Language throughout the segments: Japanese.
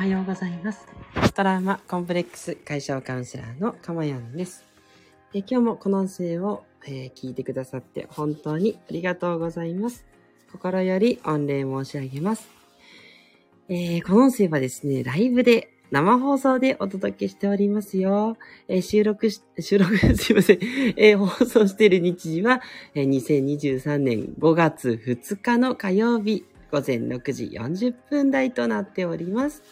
はようございます。トラウマコンプレックス解消カウンセラーのかまやんです。で今日もこの音声を、えー聞いてくださって本当にありがとうございます。心より御礼申し上げます。えーこの音声はですね、ライブで生放送でお届けしておりますよ。えー収録し、収録、すいません。えー放送している日時は、えー2023年5月2日の火曜日、午前6時40分台となっております。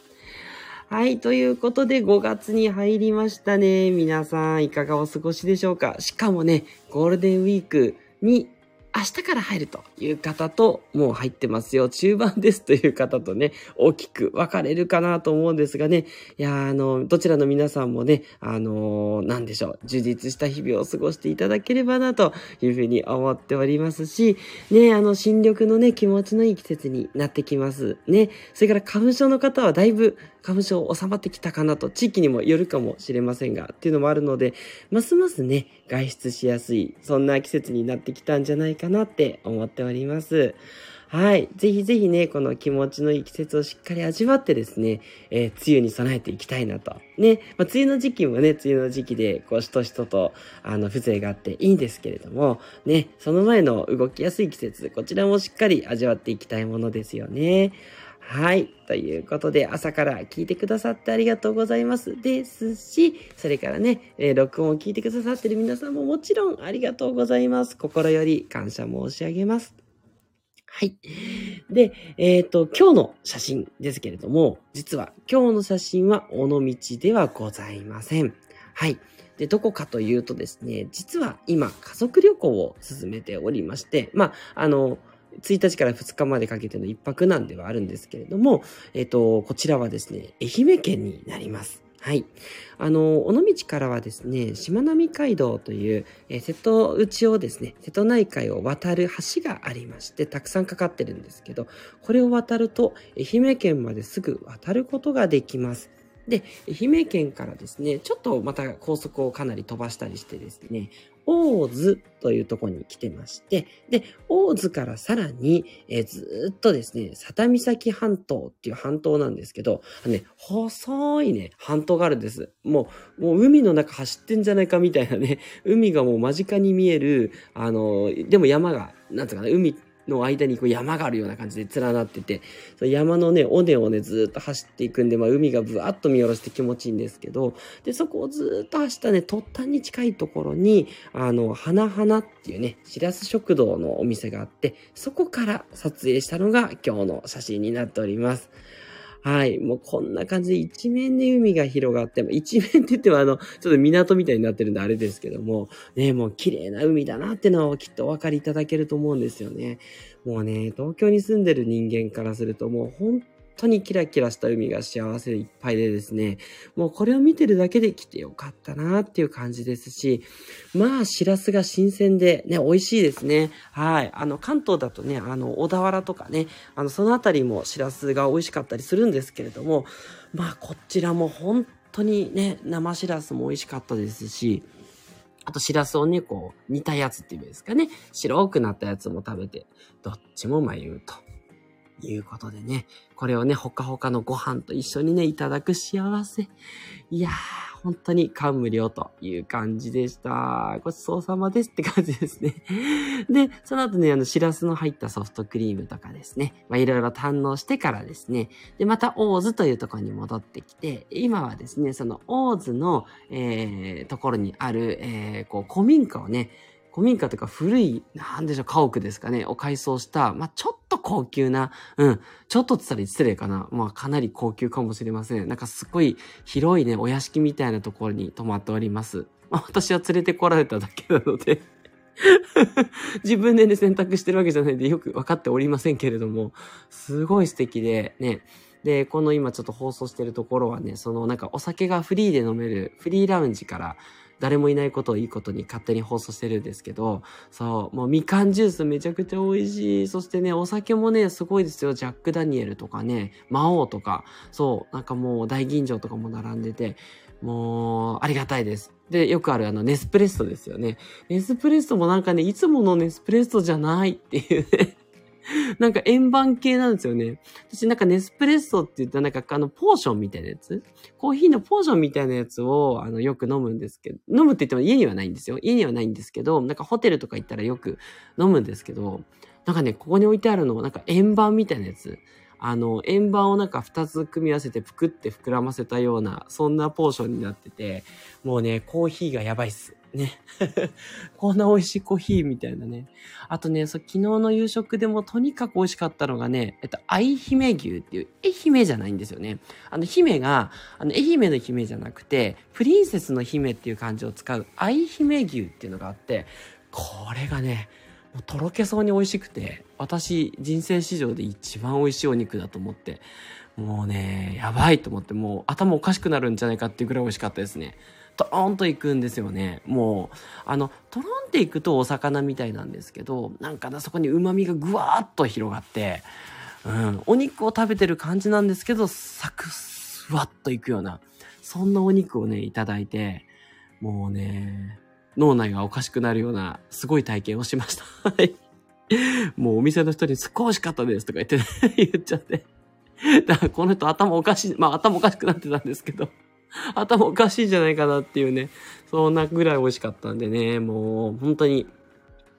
はい。ということで、5月に入りましたね。皆さん、いかがお過ごしでしょうか？しかもね、ゴールデンウィークに明日から入るという方と、もう入ってますよ。中盤ですという方とね、大きく分かれるかなと思うんですがね。いやあの、どちらの皆さんもね、あのーなんでしょう、充実した日々を過ごしていただければなというふうに思っておりますし、ね、あの、新緑のね、気持ちのいい季節になってきますね。それから花粉症の方はだいぶ花粉症収まってきたかなと、地域にもよるかもしれませんが、っていうのもあるので、ますますね、外出しやすい、そんな季節になってきたんじゃないかなって思っております。はい。ぜひぜひね、この気持ちのいい季節をしっかり味わってですね、えー梅雨に備えていきたいなと。ね、まあ、梅雨の時期もね、梅雨の時期で、こう、しとしとと、あの、風情があっていいんですけれども、ね、その前の動きやすい季節、こちらもしっかり味わっていきたいものですよね。はい。ということで、朝から聞いてくださってありがとうございます。ですし、それからね、えー録音を聞いてくださってる皆さんももちろんありがとうございます。心より感謝申し上げます。はい。で、えっ、と、今日の写真ですけれども、実は今日の写真は尾道ではございません。はい。で、どこかというとですね、実は今、家族旅行を進めておりまして、まあ、あの、1日から2日までかけての一泊なんではあるんですけれども、えっ、と、こちらはですね、愛媛県になります。はい。あの、尾道からはですね、しまなみ海道という、えー瀬戸内をですね、瀬戸内海を渡る橋がありまして、たくさんかかってるんですけど、これを渡ると、愛媛県まですぐ渡ることができます。で、愛媛県からですね、ちょっとまた高速をかなり飛ばしたりしてですね、大津というとこに来てまして、で、大津からさらに、えーずっとですね、佐多岬半島っていう半島なんですけど、あのね、細いね、半島があるんです。もう、もう海の中走ってんじゃないかみたいなね、海がもう間近に見える、あの、でも山が、なんつうかな、海の間にこう山があるような感じで連なってて、その山のね、尾根をね、ずっと走っていくんで、まあ海がぶわっと見下ろして気持ちいいんですけど、で、そこをずっと走ったね、突端に近いところに、あの、花花っていうね、しらす食堂のお店があって、そこから撮影したのが今日の写真になっております。はい。もうこんな感じで一面で海が広がって、一面って言ってもあの、ちょっと港みたいになってるんであれですけども、ね、もう綺麗な海だなってのはきっとお分かりいただけると思うんですよね。もうね、東京に住んでる人間からするともう本当にキラキラした海が幸せいっぱいでですね、もうこれを見てるだけで来てよかったなっていう感じですし、まあ、シラスが新鮮でね、美味しいですね。はい。あの、関東だとね、あの、小田原とかね、あの、そのあたりもシラスが美味しかったりするんですけれども、まあ、こちらも本当にね、生シラスも美味しかったですし、あと、シラスをね、こう、煮たやつっていうんですかね、白くなったやつも食べて、どっちも眉と。いうことでね、これをね、ほかほかのご飯と一緒にね、いただく幸せ。いやー、本当に感無量という感じでした。ごちそうさまですって感じですね。で、その後ね、あの、シラスの入ったソフトクリームとかですね、まあ、いろいろ堪能してからですね、で、また、大津というところに戻ってきて、今はですね、その大津の、えー、ところにある、えー、こう、古民家をね、古民家というか古い、なんでしょう、家屋ですかね、を改装した、まあ、ちょっと高級な、うん、ちょっとって言ったら失礼かな。まあ、かなり高級かもしれません。なんかすごい広いね、お屋敷みたいなところに泊まっております。まあ、私は連れてこられただけなので、自分でね、選択してるわけじゃないんでよく分かっておりませんけれども、すごい素敵で、ね、で、この今ちょっと放送してるところはね、そのなんかお酒がフリーで飲めるフリーラウンジから誰もいないことをいいことに勝手に放送してるんですけど、そう、もうみかんジュースめちゃくちゃ美味しい。そしてね、お酒もね、すごいですよ。ジャック・ダニエルとかね、魔王とか、そう、なんかもう大吟醸とかも並んでて、もう、ありがたいです。で、よくあるあの、ネスプレッソですよね。ネスプレッソもなんかね、いつものネスプレッソじゃないっていうね。なんか円盤系なんですよね。私なんかネスプレッソって言ったらなんかあのポーションみたいなやつ？コーヒーのポーションみたいなやつをあのよく飲むんですけど、飲むって言っても家にはないんですよ。家にはないんですけど、なんかホテルとか行ったらよく飲むんですけど、なんかね、ここに置いてあるのはなんか円盤みたいなやつ。あの、円盤をなんか2つ組み合わせてぷくって膨らませたような、そんなポーションになってて、もうね、コーヒーがやばいっす。ね。こんな美味しいコーヒーみたいなね。あとね、そう昨日の夕食でもとにかく美味しかったのがね、えっと、愛媛牛っていう、愛媛じゃないんですよね。あの、姫が、あの、愛媛の姫じゃなくて、プリンセスの姫っていう漢字を使う愛媛牛っていうのがあって、これがね、もうとろけそうに美味しくて、私、人生史上で一番美味しいお肉だと思って、もうね、やばいと思って、もう頭おかしくなるんじゃないかっていうぐらい美味しかったですね。トロンといくんですよね。もう、あの、トロンっていくとお魚みたいなんですけど、なんかな、そこに旨味がぐわーっと広がって、うん、お肉を食べてる感じなんですけど、サクスワッといくような、そんなお肉をね、いただいて、もうね、脳内がおかしくなるような、すごい体験をしました。はい。もうお店の人にすっごい美味しかったですとか言って、ね、言っちゃって。だからこの人頭おかしい、まあ頭おかしくなってたんですけど。頭おかしいんじゃないかなっていうね、そんなぐらい美味しかったんでね、もう本当に、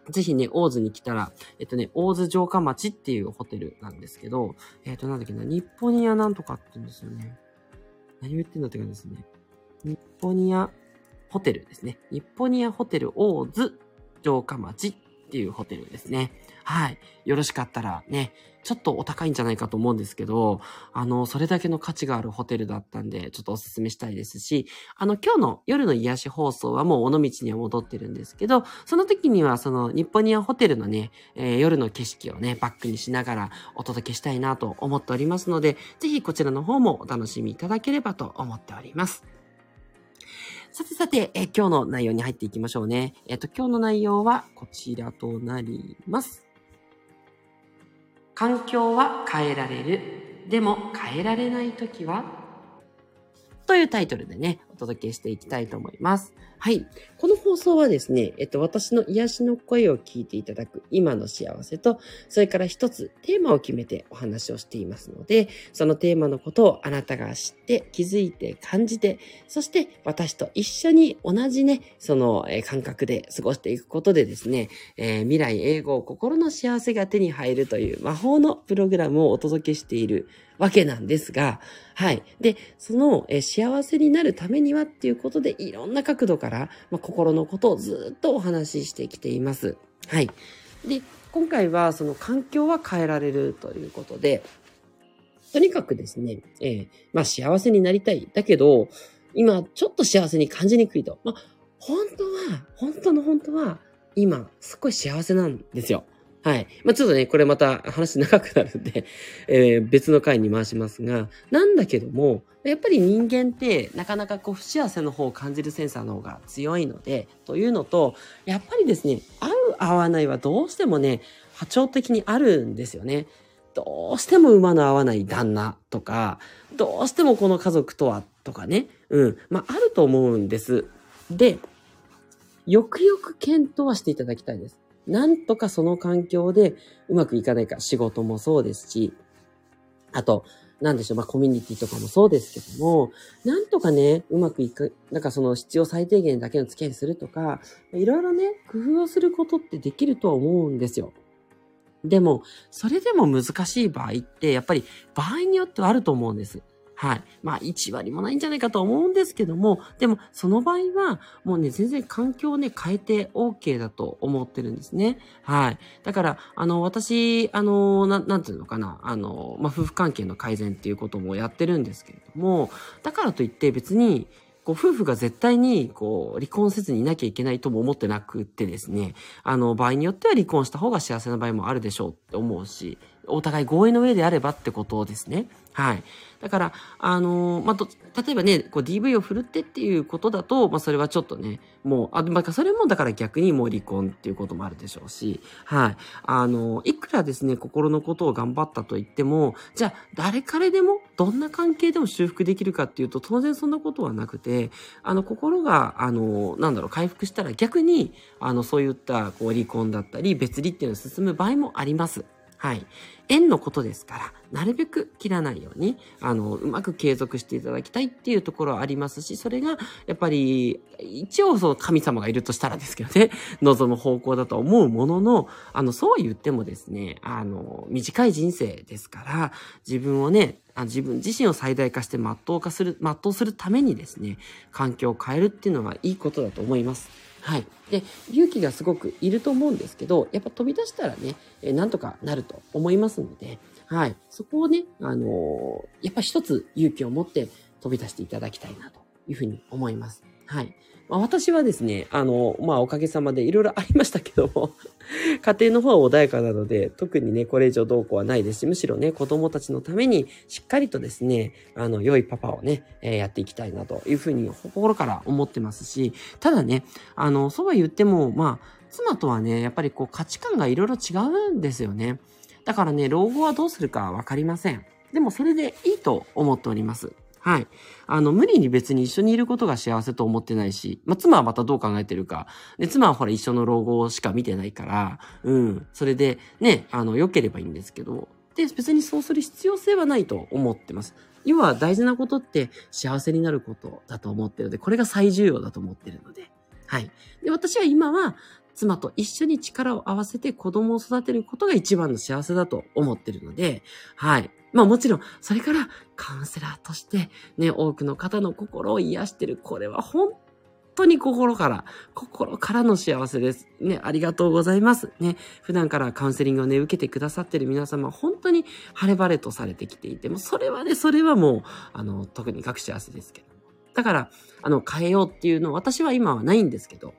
ぜひね、大津に来たら、えっとね、大津城下町っていうホテルなんですけど、えっと、なんだっけな、日本ニアなんとかって言うんですよね。何言ってんだって感じですね。日本ニアホテルですね。日本ニアホテル大津城下町っていうホテルですね。はい。よろしかったらね、ちょっとお高いんじゃないかと思うんですけど、あの、それだけの価値があるホテルだったんで、ちょっとお勧めしたいですし、あの、今日の夜の癒し放送はもう尾道には戻ってるんですけど、その時にはその日本ニアホテルのね、えー、夜の景色をね、バックにしながらお届けしたいなと思っておりますので、ぜひこちらの方もお楽しみいただければと思っております。さてさて、え今日の内容に入っていきましょうね。えっ、と、今日の内容はこちらとなります。環境は変えられる。でも変えられない時は？というタイトルでね、届けしていきたいと思います。はい。この放送はですね、えっと、私の癒しの声を聞いていただく今の幸せと、それから一つテーマを決めてお話をしていますので、そのテーマのことをあなたが知って、気づいて、感じて、そして私と一緒に同じね、その感覚で過ごしていくことでですね、えー、未来英語、心の幸せが手に入るという魔法のプログラムをお届けしているわけなんですが、はい。で、その、え幸せになるためにはっていうことで、いろんな角度から、まあ、心のことをずっとお話ししてきています。はい。で、今回はその環境は変えられるということで、とにかくですね、えー、まあ幸せになりたい。だけど、今ちょっと幸せに感じにくいと。まあ、本当は、本当の本当は、今、すっごい幸せなんですよ。はい。まあ、ちょっとね、これまた話長くなるんで、えー、別の回に回しますが、なんだけども、やっぱり人間ってなかなかこう不幸せの方を感じるセンサーの方が強いので、というのと、やっぱりですね、合う合わないはどうしてもね、波長的にあるんですよね。どうしても馬の合わない旦那とか、どうしてもこの家族とはとかね、うん、まああると思うんです。で、よくよく検討はしていただきたいです。なんとかその環境でうまくいかないか、仕事もそうですし、あと、なんでしょう、まあ、コミュニティとかもそうですけども、なんとかね、うまくいく、なんかその必要最低限だけの付き合いするとか、いろいろね、工夫をすることってできるとは思うんですよ。でも、それでも難しい場合って、やっぱり場合によってはあると思うんです。はい。まあ、1割もないんじゃないかと思うんですけども、でも、その場合は、もうね、全然環境をね、変えて OK だと思ってるんですね。はい。だから、あの、私、あの、ななんていうのかな、あの、まあ、夫婦関係の改善っていうこともやってるんですけれども、だからといって別に、こう夫婦が絶対にこう離婚せずにいなきゃいけないとも思ってなくってですね、あの場合によっては離婚した方が幸せな場合もあるでしょうって思うし、お互い合意の上であればってことですね。はい。だから、あのー、まあ、例えばね、こう DV を振るってっていうことだと、まあ、それはちょっとね、もう、あ、まあ、それもだから逆にもう離婚っていうこともあるでしょうし、はい。あのー、いくらですね、心のことを頑張ったと言っても、じゃあ、誰彼でも、どんな関係でも修復できるかっていうと、当然そんなことはなくて、あの、心が、あのー、なんだろう、回復したら逆に、あの、そういった、こう、離婚だったり、別離っていうのが進む場合もあります。はい。縁のことですから、なるべく切らないように、あの、うまく継続していただきたいっていうところはありますし、それが、やっぱり、一応そう神様がいるとしたらですけどね、望む方向だと思うものの、あの、そう言ってもですね、あの、短い人生ですから、自分をね、自分自身を最大化して全う化する、全うするためにですね、環境を変えるっていうのはいいことだと思います。はい。で、勇気がすごくいると思うんですけど、やっぱ飛び出したらね、えなんとかなると思いますので、はい。そこをね、あのー、やっぱ一つ勇気を持って飛び出していただきたいなというふうに思います。はい。まあ、私はですね、あの、まあ、おかげさまでいろいろありましたけども 家庭の方は穏やかなので、特にね、これ以上どうこうはないですし、むしろね、子供たちのために、しっかりとですね、あの、良いパパをね、えー、やっていきたいなというふうに、心から思ってますし、ただね、あの、そうは言っても、まあ、妻とはね、やっぱりこう価値観がいろいろ違うんですよね。だからね、老後はどうするかわかりません。でもそれでいいと思っております。はい。あの、無理に別に一緒にいることが幸せと思ってないし、まあ、妻はまたどう考えてるか。で、妻はほら一緒の老後しか見てないから、うん。それで、ね、あの、良ければいいんですけど、で、別にそうする必要性はないと思ってます。要は大事なことって幸せになることだと思ってるので、これが最重要だと思ってるので。はい。で、私は今は、妻と一緒に力を合わせて子供を育てることが一番の幸せだと思ってるので、はい。まあもちろん、それからカウンセラーとしてね、多くの方の心を癒してる。これは本当に心から、心からの幸せです。ね、ありがとうございます。ね、普段からカウンセリングをね、受けてくださってる皆様、本当に晴れ晴れとされてきていて、もそれはね、それはもう、あの、特に各幸せですけど。だから、あの、変えようっていうの私は今はないんですけど、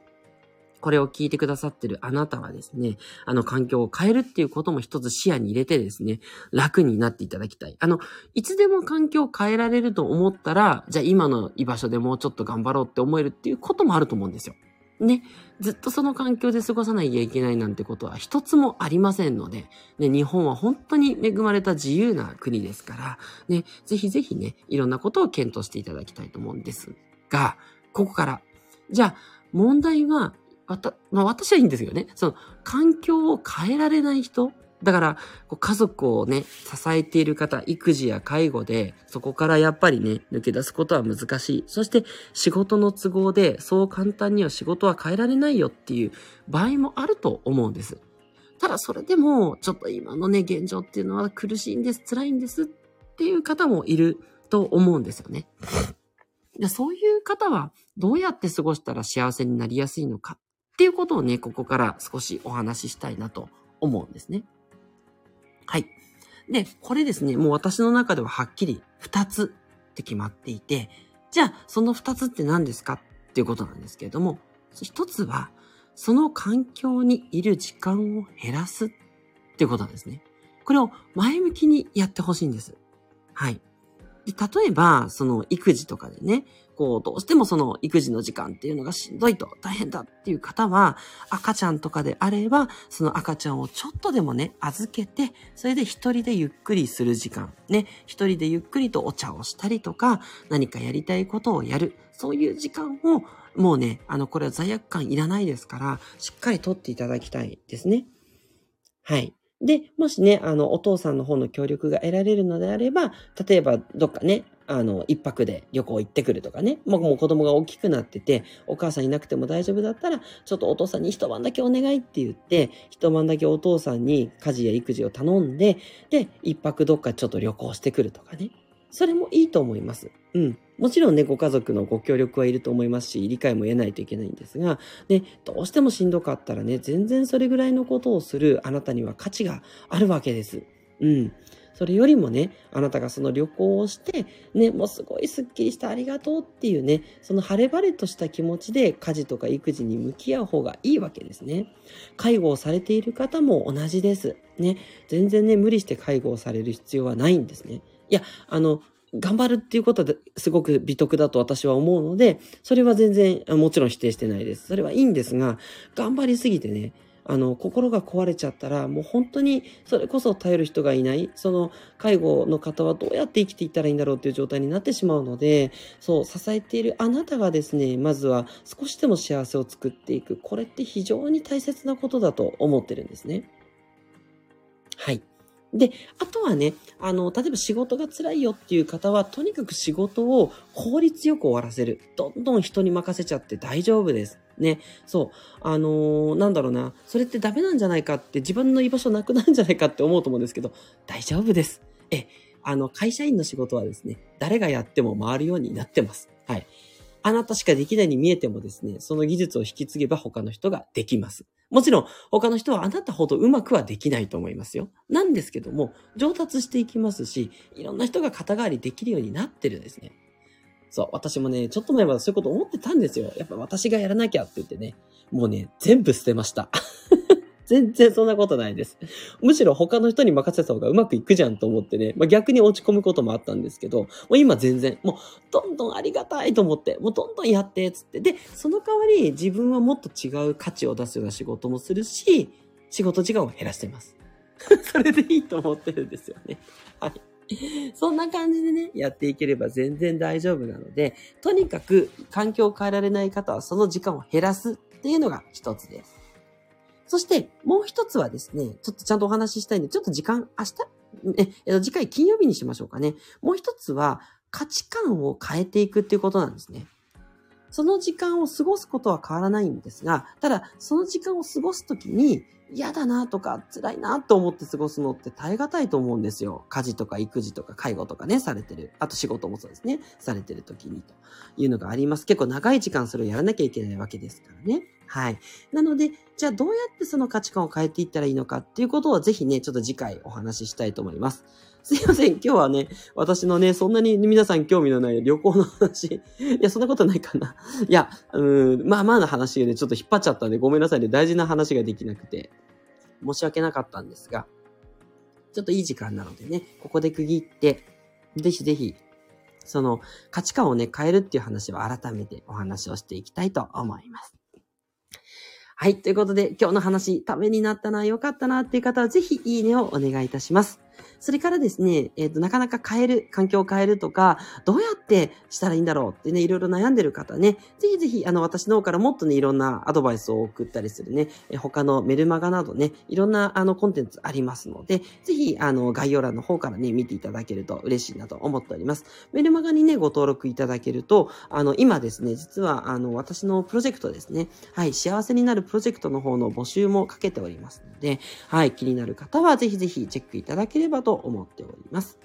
これを聞いてくださってるあなたはですね、あの環境を変えるっていうことも一つ視野に入れてですね、楽になっていただきたい。あの、いつでも環境を変えられると思ったら、じゃあ今の居場所でもうちょっと頑張ろうって思えるっていうこともあると思うんですよ。ね。ずっとその環境で過ごさなきゃいけないなんてことは一つもありませんので、ね、日本は本当に恵まれた自由な国ですから、ね、ぜひぜひね、いろんなことを検討していただきたいと思うんですが、ここから。じゃあ、問題はわた、まあ私はいいんですよね。その、環境を変えられない人だから、こう家族をね、支えている方、育児や介護で、そこからやっぱりね、抜け出すことは難しい。そして、仕事の都合で、そう簡単には仕事は変えられないよっていう場合もあると思うんです。ただ、それでも、ちょっと今のね、現状っていうのは苦しいんです、辛いんですっていう方もいると思うんですよね。そういう方は、どうやって過ごしたら幸せになりやすいのかっていうことをね、ここから少しお話ししたいなと思うんですね。はい。で、これですね、もう私の中でははっきり2つって決まっていて、じゃあその2つって何ですかっていうことなんですけれども、1つは、その環境にいる時間を減らすっていうことなんですね。これを前向きにやってほしいんです。はい。で例えば、その育児とかでね、こう、どうしてもその育児の時間っていうのがしんどいと大変だっていう方は、赤ちゃんとかであれば、その赤ちゃんをちょっとでもね、預けて、それで一人でゆっくりする時間、ね、一人でゆっくりとお茶をしたりとか、何かやりたいことをやる、そういう時間を、もうね、あの、これは罪悪感いらないですから、しっかりとっていただきたいですね。はい。で、もしね、あの、お父さんの方の協力が得られるのであれば、例えば、どっかね、あの、一泊で旅行行ってくるとかね、もうもう子供が大きくなってて、お母さんいなくても大丈夫だったら、ちょっとお父さんに一晩だけお願いって言って、一晩だけお父さんに家事や育児を頼んで、で、一泊どっかちょっと旅行してくるとかね。それもいいと思います。うん。もちろんね、ご家族のご協力はいると思いますし、理解も得ないといけないんですが、ね、どうしてもしんどかったらね、全然それぐらいのことをするあなたには価値があるわけです。うん。それよりもね、あなたがその旅行をして、ね、もうすごいスッキリしたありがとうっていうね、その晴れ晴れとした気持ちで家事とか育児に向き合う方がいいわけですね。介護をされている方も同じです。ね、全然ね、無理して介護をされる必要はないんですね。いや、あの、頑張るっていうことですごく美徳だと私は思うので、それは全然もちろん否定してないです。それはいいんですが、頑張りすぎてね、あの、心が壊れちゃったら、もう本当にそれこそ頼る人がいない、その介護の方はどうやって生きていったらいいんだろうっていう状態になってしまうので、そう、支えているあなたがですね、まずは少しでも幸せを作っていく。これって非常に大切なことだと思ってるんですね。はい。で、あとはね、あの、例えば仕事が辛いよっていう方は、とにかく仕事を効率よく終わらせる。どんどん人に任せちゃって大丈夫です。ね。そう。あのー、なんだろうな。それってダメなんじゃないかって自分の居場所なくなるんじゃないかって思うと思うんですけど、大丈夫です。え、あの、会社員の仕事はですね、誰がやっても回るようになってます。はい。あなたしかできないに見えてもですね、その技術を引き継げば他の人ができます。もちろん、他の人はあなたほどうまくはできないと思いますよ。なんですけども、上達していきますし、いろんな人が肩代わりできるようになってるんですね。そう、私もね、ちょっと前までそういうこと思ってたんですよ。やっぱ私がやらなきゃって言ってね、もうね、全部捨てました。全然そんなことないです。むしろ他の人に任せた方がうまくいくじゃんと思ってね、まあ、逆に落ち込むこともあったんですけど、もう今全然、もうどんどんありがたいと思って、もうどんどんやって、つって。で、その代わり自分はもっと違う価値を出すような仕事もするし、仕事時間を減らしてます。それでいいと思ってるんですよね。はい。そんな感じでね、やっていければ全然大丈夫なので、とにかく環境を変えられない方はその時間を減らすっていうのが一つです。そして、もう一つはですね、ちょっとちゃんとお話ししたいんで、ちょっと時間、明日、え、次回金曜日にしましょうかね。もう一つは、価値観を変えていくっていうことなんですね。その時間を過ごすことは変わらないんですが、ただ、その時間を過ごすときに、嫌だなとか辛いなと思って過ごすのって耐え難いと思うんですよ。家事とか育児とか介護とかね、されてる。あと仕事もそうですね。されてる時にというのがあります。結構長い時間それをやらなきゃいけないわけですからね。はい。なので、じゃあどうやってその価値観を変えていったらいいのかっていうことをぜひね、ちょっと次回お話ししたいと思います。すいません。今日はね、私のね、そんなに皆さん興味のない旅行の話。いや、そんなことないかな。いや、うん、まあまあな話でちょっと引っ張っちゃったんで、ごめんなさいね。大事な話ができなくて。申し訳なかったんですが、ちょっといい時間なのでね、ここで区切って、ぜひぜひ、その価値観をね、変えるっていう話を改めてお話をしていきたいと思います。はい。ということで、今日の話、ためになったな、良かったなっていう方は、ぜひいいねをお願いいたします。それからですね、えっ、ー、と、なかなか変える、環境を変えるとか、どうやってしたらいいんだろうってね、いろいろ悩んでる方ね、ぜひぜひ、あの、私の方からもっとね、いろんなアドバイスを送ったりするね、え他のメルマガなどね、いろんな、あの、コンテンツありますので、ぜひ、あの、概要欄の方からね、見ていただけると嬉しいなと思っております。メルマガにね、ご登録いただけると、あの、今ですね、実は、あの、私のプロジェクトですね、はい、幸せになるプロジェクトの方の募集もかけておりますので、はい、気になる方はぜひぜひチェックいただければとと思っております。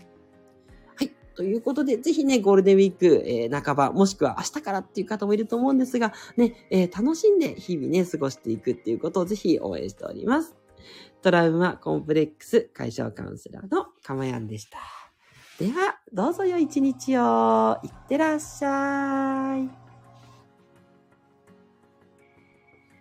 はい。ということで、ぜひね、ゴールデンウィーク、えー、半ば、もしくは明日からっていう方もいると思うんですが、ね、えー、楽しんで日々ね、過ごしていくっていうことをぜひ応援しております。トラウマコンプレックス解消カウンセラーのかまやんでした。では、どうぞ良い一日を。いってらっしゃい。